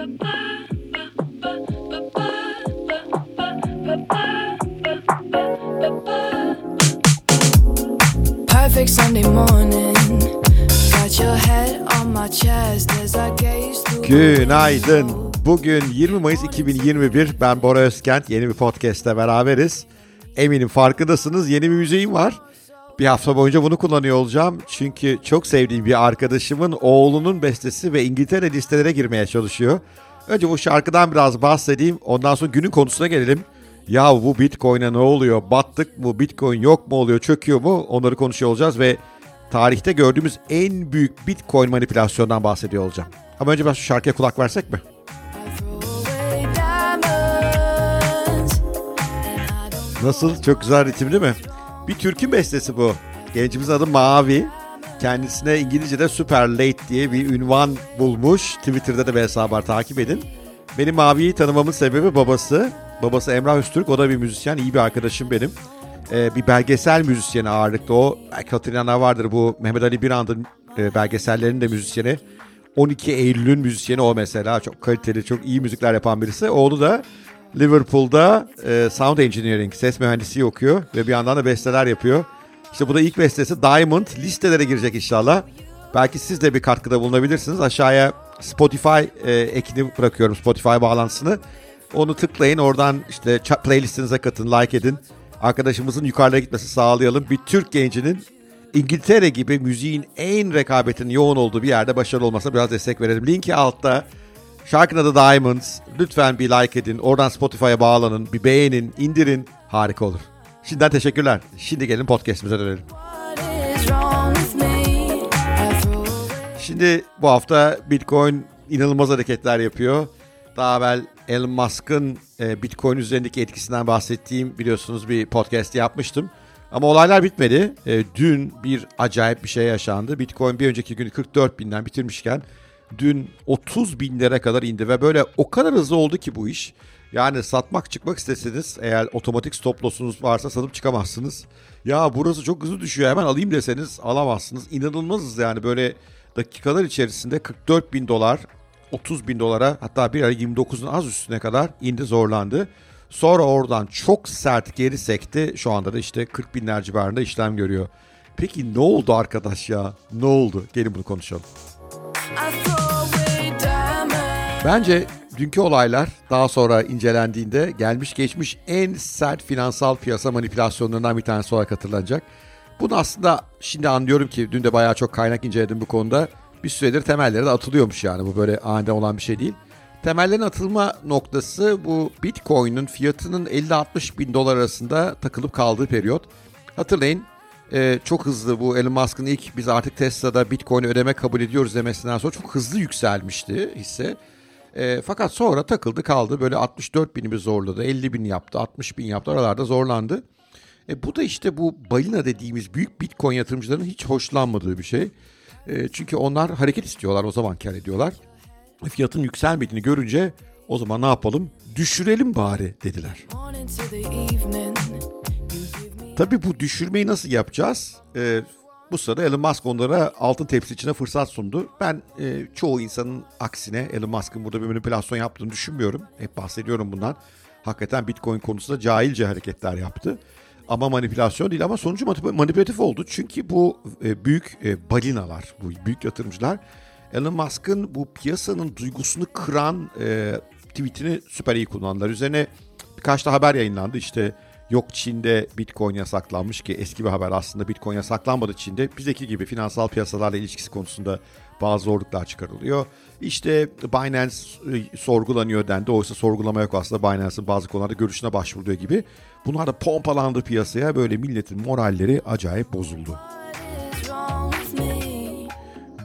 Perfect Sunday morning. Got your head on my chest as I gaze through Günaydın. Bugün 20 Mayıs 2021. Ben Bora Özkent. Yeni bir podcast'te beraberiz. Eminim farkındasınız. Yeni bir müziğim var. Bir hafta boyunca bunu kullanıyor olacağım. Çünkü çok sevdiğim bir arkadaşımın oğlunun bestesi ve İngiltere listelere girmeye çalışıyor. Önce bu şarkıdan biraz bahsedeyim. Ondan sonra günün konusuna gelelim. Ya bu Bitcoin'e ne oluyor? Battık mı? Bitcoin yok mu oluyor? Çöküyor mu? Onları konuşuyor olacağız ve tarihte gördüğümüz en büyük Bitcoin manipülasyondan bahsediyor olacağım. Ama önce ben şu şarkıya kulak versek mi? Nasıl? Çok güzel ritim değil mi? Bir türkü bestesi bu. Gencimizin adı Mavi. Kendisine İngilizce'de Super Late diye bir ünvan bulmuş. Twitter'da da bir hesabı var takip edin. Benim Mavi'yi tanımamın sebebi babası. Babası Emrah Öztürk. O da bir müzisyen. iyi bir arkadaşım benim. Ee, bir belgesel müzisyeni ağırlıklı o. Hatırlayanlar vardır bu Mehmet Ali Birand'ın e, belgesellerinin de müzisyeni. 12 Eylül'ün müzisyeni o mesela. Çok kaliteli, çok iyi müzikler yapan birisi. Oğlu da Liverpool'da e, Sound Engineering, ses mühendisliği okuyor ve bir yandan da besteler yapıyor. İşte bu da ilk bestesi Diamond listelere girecek inşallah. Belki siz de bir katkıda bulunabilirsiniz. Aşağıya Spotify e, ekini bırakıyorum, Spotify bağlantısını. Onu tıklayın, oradan işte playlistinize katın, like edin. Arkadaşımızın yukarıda gitmesi sağlayalım. Bir Türk gencinin İngiltere gibi müziğin en rekabetin yoğun olduğu bir yerde başarılı olmasına biraz destek verelim. Linki altta. Şarkının adı Diamonds. Lütfen bir like edin. Oradan Spotify'a bağlanın. Bir beğenin, indirin. Harika olur. Şimdiden teşekkürler. Şimdi gelin podcastimize dönelim. Şimdi bu hafta Bitcoin inanılmaz hareketler yapıyor. Daha evvel Elon Musk'ın e, Bitcoin üzerindeki etkisinden bahsettiğim biliyorsunuz bir podcast yapmıştım. Ama olaylar bitmedi. E, dün bir acayip bir şey yaşandı. Bitcoin bir önceki günü 44 binden bitirmişken dün 30 binlere kadar indi ve böyle o kadar hızlı oldu ki bu iş. Yani satmak çıkmak isteseniz eğer otomatik stop loss'unuz varsa satıp çıkamazsınız. Ya burası çok hızlı düşüyor hemen alayım deseniz alamazsınız. İnanılmazız yani böyle dakikalar içerisinde 44 bin dolar 30 bin dolara hatta bir ara 29'un az üstüne kadar indi zorlandı. Sonra oradan çok sert geri sekti. Şu anda da işte 40 binler civarında işlem görüyor. Peki ne oldu arkadaş ya? Ne oldu? Gelin bunu konuşalım. Bence dünkü olaylar daha sonra incelendiğinde gelmiş geçmiş en sert finansal piyasa manipülasyonlarından bir tanesi olarak hatırlanacak. Bunu aslında şimdi anlıyorum ki dün de bayağı çok kaynak inceledim bu konuda. Bir süredir temelleri de atılıyormuş yani bu böyle aniden olan bir şey değil. Temellerin atılma noktası bu Bitcoin'in fiyatının 50-60 bin dolar arasında takılıp kaldığı periyot. Hatırlayın e, çok hızlı bu Elon Musk'ın ilk biz artık Tesla'da Bitcoin ödeme kabul ediyoruz demesinden sonra çok hızlı yükselmişti hisse. E, fakat sonra takıldı kaldı böyle 64 bini bir zorladı 50 bin yaptı 60 bin yaptı aralarda zorlandı. E, bu da işte bu balina dediğimiz büyük Bitcoin yatırımcıların hiç hoşlanmadığı bir şey. E, çünkü onlar hareket istiyorlar o zaman kar ediyorlar. Fiyatın yükselmediğini görünce o zaman ne yapalım düşürelim bari dediler. Morning to the evening. Tabii bu düşürmeyi nasıl yapacağız? Ee, bu sırada Elon Musk onlara altın tepsi içine fırsat sundu. Ben e, çoğu insanın aksine Elon Musk'ın burada bir manipülasyon yaptığını düşünmüyorum. Hep bahsediyorum bundan. Hakikaten Bitcoin konusunda cahilce hareketler yaptı. Ama manipülasyon değil ama sonucu manip- manipülatif oldu. Çünkü bu e, büyük e, balinalar, bu büyük yatırımcılar Elon Musk'ın bu piyasanın duygusunu kıran e, tweetini süper iyi kullandılar. Üzerine birkaç da haber yayınlandı. İşte yok Çin'de Bitcoin yasaklanmış ki eski bir haber aslında Bitcoin yasaklanmadı Çin'de. Bizdeki gibi finansal piyasalarla ilişkisi konusunda bazı zorluklar çıkarılıyor. İşte Binance e, sorgulanıyor dendi. Oysa sorgulama yok aslında Binance'ın bazı konularda görüşüne başvuruluyor gibi. Bunlar da pompalandı piyasaya böyle milletin moralleri acayip bozuldu.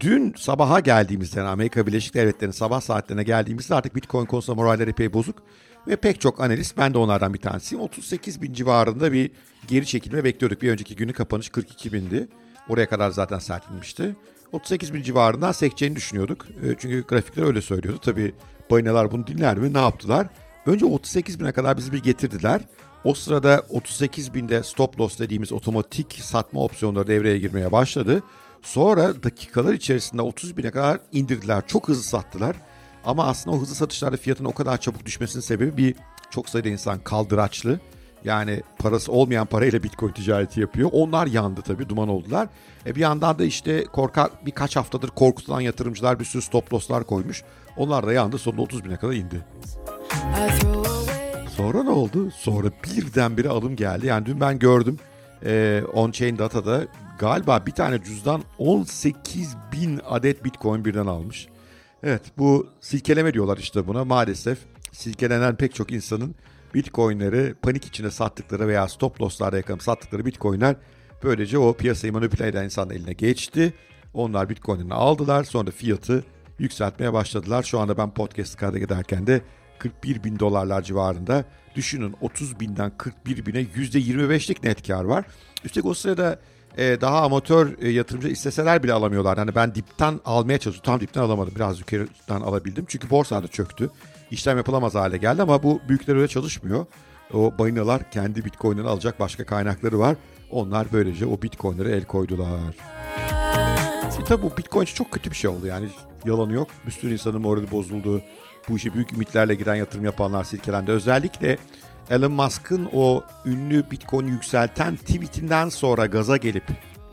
Dün sabaha geldiğimizde yani Amerika Birleşik Devletleri'nin sabah saatlerine geldiğimizde artık Bitcoin konusunda moraller epey bozuk. Ve pek çok analist ben de onlardan bir tanesiyim. 38 bin civarında bir geri çekilme bekliyorduk. Bir önceki günü kapanış 42 bindi. Oraya kadar zaten sert inmişti. 38 bin civarından sekeceğini düşünüyorduk. E, Çünkü grafikler öyle söylüyordu. Tabii balinalar bunu dinler mi? Ne yaptılar? Önce 38 bine kadar bizi bir getirdiler. O sırada 38 binde stop loss dediğimiz otomatik satma opsiyonları devreye girmeye başladı. Sonra dakikalar içerisinde 30 bine kadar indirdiler. Çok hızlı sattılar. Ama aslında o hızlı satışlarda fiyatın o kadar çabuk düşmesinin sebebi bir çok sayıda insan kaldıraçlı. Yani parası olmayan parayla Bitcoin ticareti yapıyor. Onlar yandı tabii, duman oldular. E bir yandan da işte korkak birkaç haftadır korkutulan yatırımcılar bir sürü stop loss'lar koymuş. Onlar da yandı. Sonunda 30 bine kadar indi. Sonra ne oldu? Sonra birdenbire alım geldi. Yani dün ben gördüm e, on-chain datada galiba bir tane cüzdan 18 bin adet bitcoin birden almış. Evet bu silkeleme diyorlar işte buna maalesef. Silkelenen pek çok insanın bitcoinleri panik içinde sattıkları veya stop loss'larda yakalanıp sattıkları bitcoinler böylece o piyasayı manipüle eden insanın eline geçti. Onlar bitcoin'ini aldılar sonra fiyatı yükseltmeye başladılar. Şu anda ben podcast kayda giderken de 41 bin dolarlar civarında. Düşünün 30 binden 41 bine %25'lik net kar var. Üstelik o sırada e, daha amatör e, yatırımcı isteseler bile alamıyorlar. Hani ben dipten almaya çalıştım. Tam dipten alamadım. Biraz yukarıdan alabildim. Çünkü borsada çöktü. İşlem yapılamaz hale geldi ama bu büyükler öyle çalışmıyor. O balinalar kendi bitcoin'ini alacak başka kaynakları var. Onlar böylece o bitcoin'lere el koydular. E tabi bu Bitcoin çok kötü bir şey oldu yani yalanı yok. Bir sürü insanın morali bozuldu. Bu işe büyük ümitlerle giren yatırım yapanlar silkelendi. Özellikle Elon Musk'ın o ünlü Bitcoin yükselten tweetinden sonra gaza gelip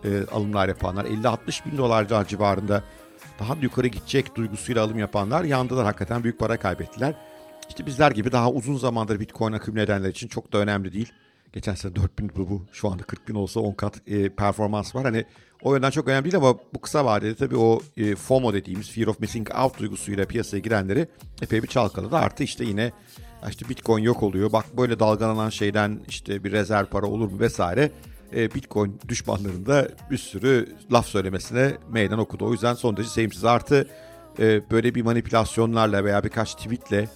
e, alımlar yapanlar 50-60 bin dolar civarında daha da yukarı gidecek duygusuyla alım yapanlar yandılar hakikaten büyük para kaybettiler. İşte bizler gibi daha uzun zamandır Bitcoin akümüle edenler için çok da önemli değil. Geçen sene 4000 bu, şu anda 40 bin olsa 10 kat e, performans var. Hani o yönden çok önemli değil ama bu kısa vadede tabii o e, FOMO dediğimiz Fear of Missing Out duygusuyla piyasaya girenleri epey bir çalkaladı. Artı işte yine işte Bitcoin yok oluyor. Bak böyle dalgalanan şeyden işte bir rezerv para olur mu vesaire. E, Bitcoin düşmanlarının da bir sürü laf söylemesine meydan okudu. O yüzden son derece sevimsiz. Artı e, böyle bir manipülasyonlarla veya birkaç tweetle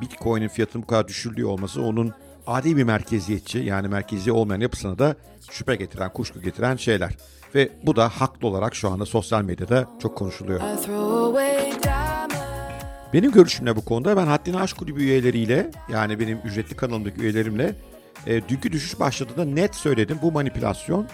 Bitcoin'in fiyatının bu kadar düşürülüğü olması onun adi bir merkeziyetçi yani merkezi olmayan yapısına da şüphe getiren, kuşku getiren şeyler. Ve bu da haklı olarak şu anda sosyal medyada çok konuşuluyor. Benim görüşümle bu konuda ben Haddini Aşk Kulübü üyeleriyle yani benim ücretli kanalımdaki üyelerimle e, dünkü düşüş başladığında net söyledim bu manipülasyon.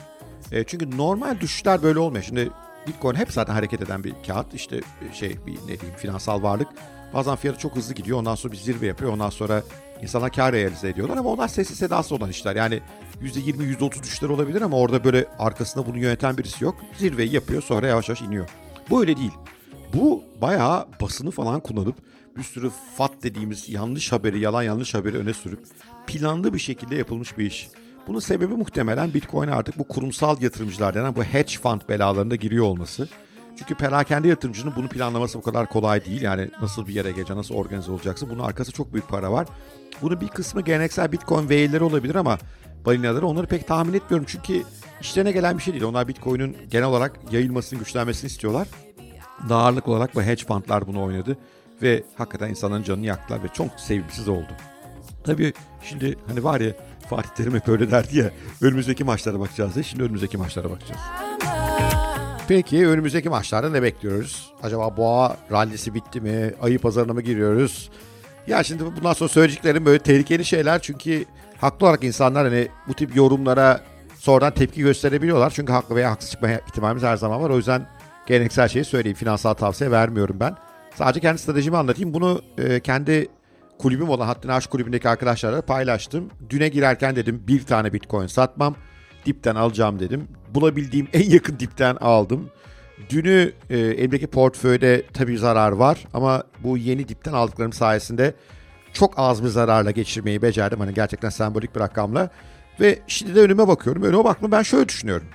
E, çünkü normal düşüşler böyle olmuyor. Şimdi Bitcoin hep zaten hareket eden bir kağıt işte e, şey bir ne diyeyim finansal varlık. Bazen fiyatı çok hızlı gidiyor ondan sonra bir zirve yapıyor ondan sonra insanlar kar realize ediyorlar ama onlar sessiz sedasız olan işler. Yani %20 %30 düşüşler olabilir ama orada böyle arkasında bunu yöneten birisi yok. Zirveyi yapıyor sonra yavaş yavaş iniyor. Bu öyle değil. Bu bayağı basını falan kullanıp bir sürü FAT dediğimiz yanlış haberi, yalan yanlış haberi öne sürüp planlı bir şekilde yapılmış bir iş. Bunun sebebi muhtemelen Bitcoin artık bu kurumsal yatırımcılar denen bu hedge fund belalarında giriyor olması. Çünkü perakende yatırımcının bunu planlaması bu kadar kolay değil. Yani nasıl bir yere geleceksin, nasıl organize olacaksın. Bunun arkası çok büyük para var. Bunun bir kısmı geleneksel Bitcoin whale'leri olabilir ama balinaları onları pek tahmin etmiyorum. Çünkü işlerine gelen bir şey değil. Onlar Bitcoin'in genel olarak yayılmasını, güçlenmesini istiyorlar. Daha ağırlık olarak bu hedge fundlar bunu oynadı. Ve hakikaten insanların canını yaktılar ve çok sevimsiz oldu. Tabii şimdi hani var ya Fatih Terim hep öyle derdi ya önümüzdeki maçlara bakacağız diye. Şimdi önümüzdeki maçlara bakacağız. Peki önümüzdeki maçlarda ne bekliyoruz? Acaba boğa rallisi bitti mi? Ayı pazarına mı giriyoruz? Ya şimdi bundan sonra söyleyeceklerim böyle tehlikeli şeyler çünkü haklı olarak insanlar hani bu tip yorumlara sonradan tepki gösterebiliyorlar. Çünkü haklı veya haksız çıkma ihtimalimiz her zaman var. O yüzden geleneksel şeyi söyleyeyim. Finansal tavsiye vermiyorum ben. Sadece kendi stratejimi anlatayım. Bunu e, kendi kulübüm olan Hattın Aşk kulübündeki arkadaşlarla paylaştım. Düne girerken dedim bir tane bitcoin satmam. Dipten alacağım dedim. Bulabildiğim en yakın dipten aldım. Dünü e, elimdeki portföyde tabii zarar var ama bu yeni dipten aldıklarım sayesinde çok az bir zararla geçirmeyi becerdim. Hani gerçekten sembolik bir rakamla. Ve şimdi de önüme bakıyorum. Önüme baktım ben şöyle düşünüyorum.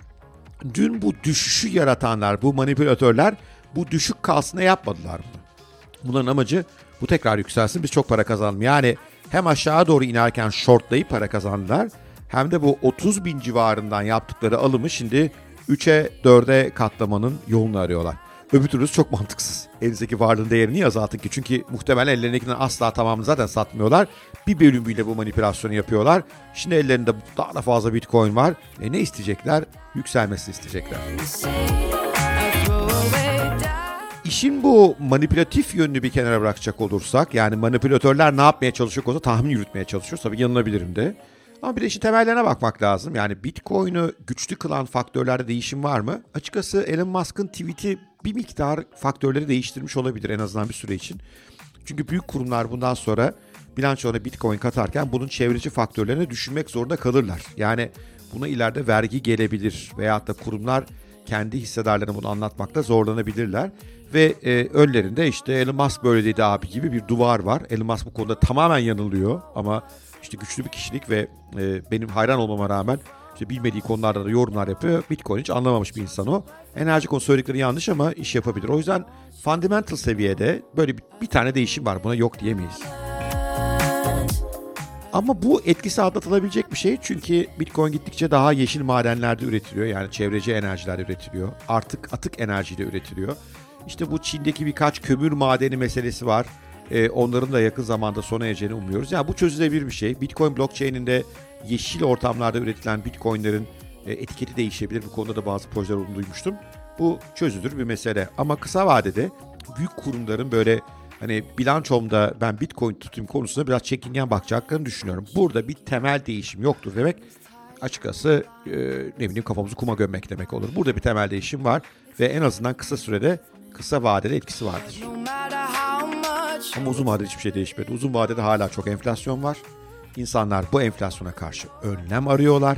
Dün bu düşüşü yaratanlar, bu manipülatörler bu düşük kalsın yapmadılar bunu. Bunların amacı bu tekrar yükselsin biz çok para kazanalım. Yani hem aşağı doğru inerken shortlayıp para kazandılar hem de bu 30 bin civarından yaptıkları alımı şimdi 3'e 4'e katlamanın yolunu arıyorlar. Öbür türlüsü çok mantıksız. Elinizdeki varlığın değerini niye azaltın ki? Çünkü muhtemelen ellerindekinden asla tamamını zaten satmıyorlar. Bir bölümüyle bu manipülasyonu yapıyorlar. Şimdi ellerinde daha da fazla bitcoin var. E ne isteyecekler? Yükselmesini isteyecekler. İşin bu manipülatif yönünü bir kenara bırakacak olursak yani manipülatörler ne yapmaya çalışıyor olsa tahmin yürütmeye çalışıyor. Tabii yanılabilirim de. Ama bir de işin temellerine bakmak lazım. Yani Bitcoin'u güçlü kılan faktörlerde değişim var mı? Açıkçası Elon Musk'ın tweet'i bir miktar faktörleri değiştirmiş olabilir en azından bir süre için. Çünkü büyük kurumlar bundan sonra bilançolarına Bitcoin katarken bunun çevreci faktörlerini düşünmek zorunda kalırlar. Yani buna ileride vergi gelebilir veyahut da kurumlar kendi hissedarlarına bunu anlatmakta zorlanabilirler. Ve e, önlerinde işte Elon Musk böyle dedi abi gibi bir duvar var. Elon Musk bu konuda tamamen yanılıyor ama işte güçlü bir kişilik ve e, benim hayran olmama rağmen işte bilmediği konularda da yorumlar yapıyor. Bitcoin hiç anlamamış bir insan o. Enerji konu söyledikleri yanlış ama iş yapabilir. O yüzden fundamental seviyede böyle bir, tane değişim var. Buna yok diyemeyiz. Ama bu etkisi atlatılabilecek bir şey çünkü Bitcoin gittikçe daha yeşil madenlerde üretiliyor. Yani çevreci enerjiler üretiliyor. Artık atık enerjiyle üretiliyor. İşte bu Çin'deki birkaç kömür madeni meselesi var. Ee, onların da yakın zamanda sona ereceğini umuyoruz. Yani bu çözülebilir bir şey. Bitcoin blockchain'inde yeşil ortamlarda üretilen Bitcoin'lerin e, etiketi değişebilir. Bu konuda da bazı projeler olduğunu duymuştum. Bu çözülür bir mesele. Ama kısa vadede büyük kurumların böyle hani bilançomda ben Bitcoin tutayım konusunda biraz çekingen bakacaklarını düşünüyorum. Burada bir temel değişim yoktur demek açıkçası e, ne bileyim kafamızı kuma gömmek demek olur. Burada bir temel değişim var ve en azından kısa sürede kısa vadede etkisi vardır. Ama uzun vadede hiçbir şey değişmedi. Uzun vadede hala çok enflasyon var. İnsanlar bu enflasyona karşı önlem arıyorlar.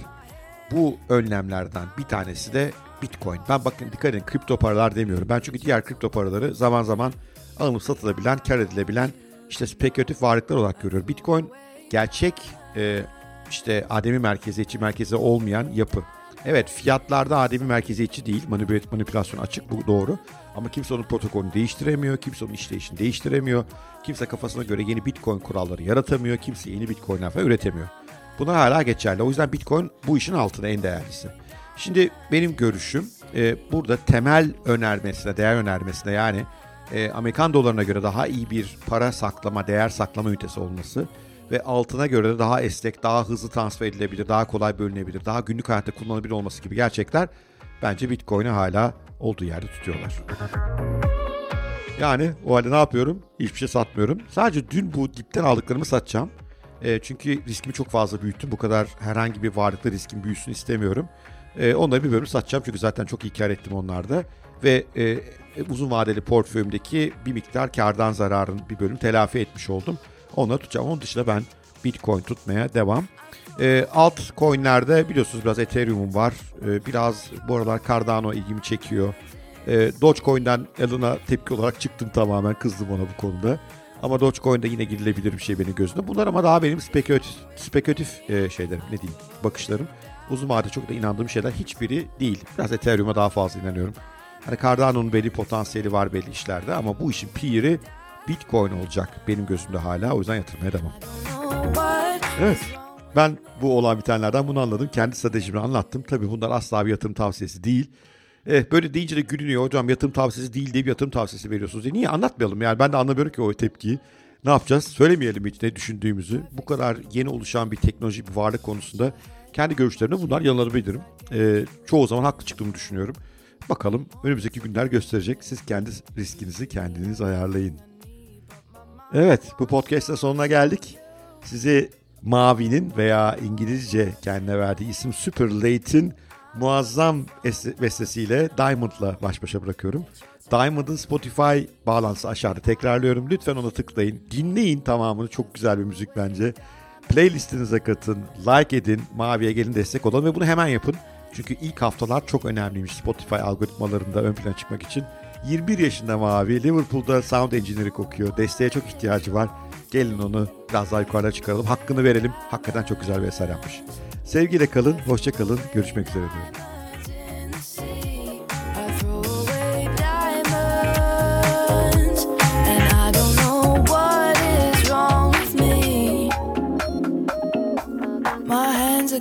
Bu önlemlerden bir tanesi de Bitcoin. Ben bakın dikkat edin kripto paralar demiyorum. Ben çünkü diğer kripto paraları zaman zaman alınıp satılabilen, kar edilebilen işte spekülatif varlıklar olarak görüyorum. Bitcoin gerçek e, işte ademi merkeziyetçi merkezi olmayan yapı. Evet fiyatlarda ademi merkeziyetçi değil. Manipülasyon açık bu doğru. Ama kimse onun protokolünü değiştiremiyor. Kimse onun işleyişini değiştiremiyor. Kimse kafasına göre yeni Bitcoin kuralları yaratamıyor. Kimse yeni Bitcoin'ler falan üretemiyor. Bunlar hala geçerli. O yüzden Bitcoin bu işin altında en değerlisi. Şimdi benim görüşüm e, burada temel önermesine, değer önermesine yani e, Amerikan dolarına göre daha iyi bir para saklama, değer saklama ünitesi olması ve altına göre de daha esnek, daha hızlı transfer edilebilir, daha kolay bölünebilir, daha günlük hayatta kullanılabilir olması gibi gerçekler bence Bitcoin'i hala olduğu yerde tutuyorlar. Yani o halde ne yapıyorum? Hiçbir şey satmıyorum. Sadece dün bu dipten aldıklarımı satacağım. E, çünkü riskimi çok fazla büyüttüm. Bu kadar herhangi bir varlıkta riskim büyüsün istemiyorum. E, onları bir bölüm satacağım çünkü zaten çok iyi kar ettim onlarda. Ve e, uzun vadeli portföyümdeki bir miktar kardan zararın bir bölüm telafi etmiş oldum. Onları tutacağım. Onun dışında ben Bitcoin tutmaya devam. E, alt coinlerde biliyorsunuz biraz Ethereum'um var. E, biraz bu aralar Cardano ilgimi çekiyor. E, Dogecoin'den Elon'a tepki olarak çıktım tamamen. Kızdım ona bu konuda. Ama Dogecoin'de yine girilebilir bir şey benim gözümde. Bunlar ama daha benim spekülatif, spekülatif e, şeylerim ne diyeyim bakışlarım. Uzun vadede çok da inandığım şeyler hiçbiri değil. Biraz Ethereum'a daha fazla inanıyorum. Hani Cardano'nun belli potansiyeli var belli işlerde ama bu işin pir'i Bitcoin olacak benim gözümde hala. O yüzden yatırmaya devam. Evet. Ben bu olan bitenlerden bunu anladım. Kendi stratejimi anlattım. Tabii bunlar asla bir yatırım tavsiyesi değil. Eh, böyle deyince de gülünüyor. Hocam yatırım tavsiyesi değil diye bir yatırım tavsiyesi veriyorsunuz. diye. Niye anlatmayalım? Yani ben de anlamıyorum ki o tepkiyi. Ne yapacağız? Söylemeyelim hiç ne düşündüğümüzü. Bu kadar yeni oluşan bir teknoloji, bir varlık konusunda kendi görüşlerimle bunlar yanılabilirim. Ee, çoğu zaman haklı çıktığımı düşünüyorum. Bakalım önümüzdeki günler gösterecek. Siz kendi riskinizi kendiniz ayarlayın. Evet bu podcast'ın sonuna geldik. Sizi Mavi'nin veya İngilizce kendine verdiği isim Super Late'in muazzam bestesiyle Diamond'la baş başa bırakıyorum. Diamond'ın Spotify bağlantısı aşağıda tekrarlıyorum. Lütfen ona tıklayın. Dinleyin tamamını. Çok güzel bir müzik bence. Playlistinize katın, like edin, Mavi'ye gelin destek olun ve bunu hemen yapın. Çünkü ilk haftalar çok önemliymiş Spotify algoritmalarında ön plana çıkmak için. 21 yaşında Mavi, Liverpool'da sound engineering okuyor. Desteğe çok ihtiyacı var. Gelin onu biraz daha yukarıda çıkaralım. Hakkını verelim. Hakikaten çok güzel bir eser yapmış. Sevgiyle kalın, hoşça kalın. Görüşmek üzere diyorum.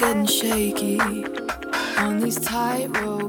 getting shaky on these tightrope.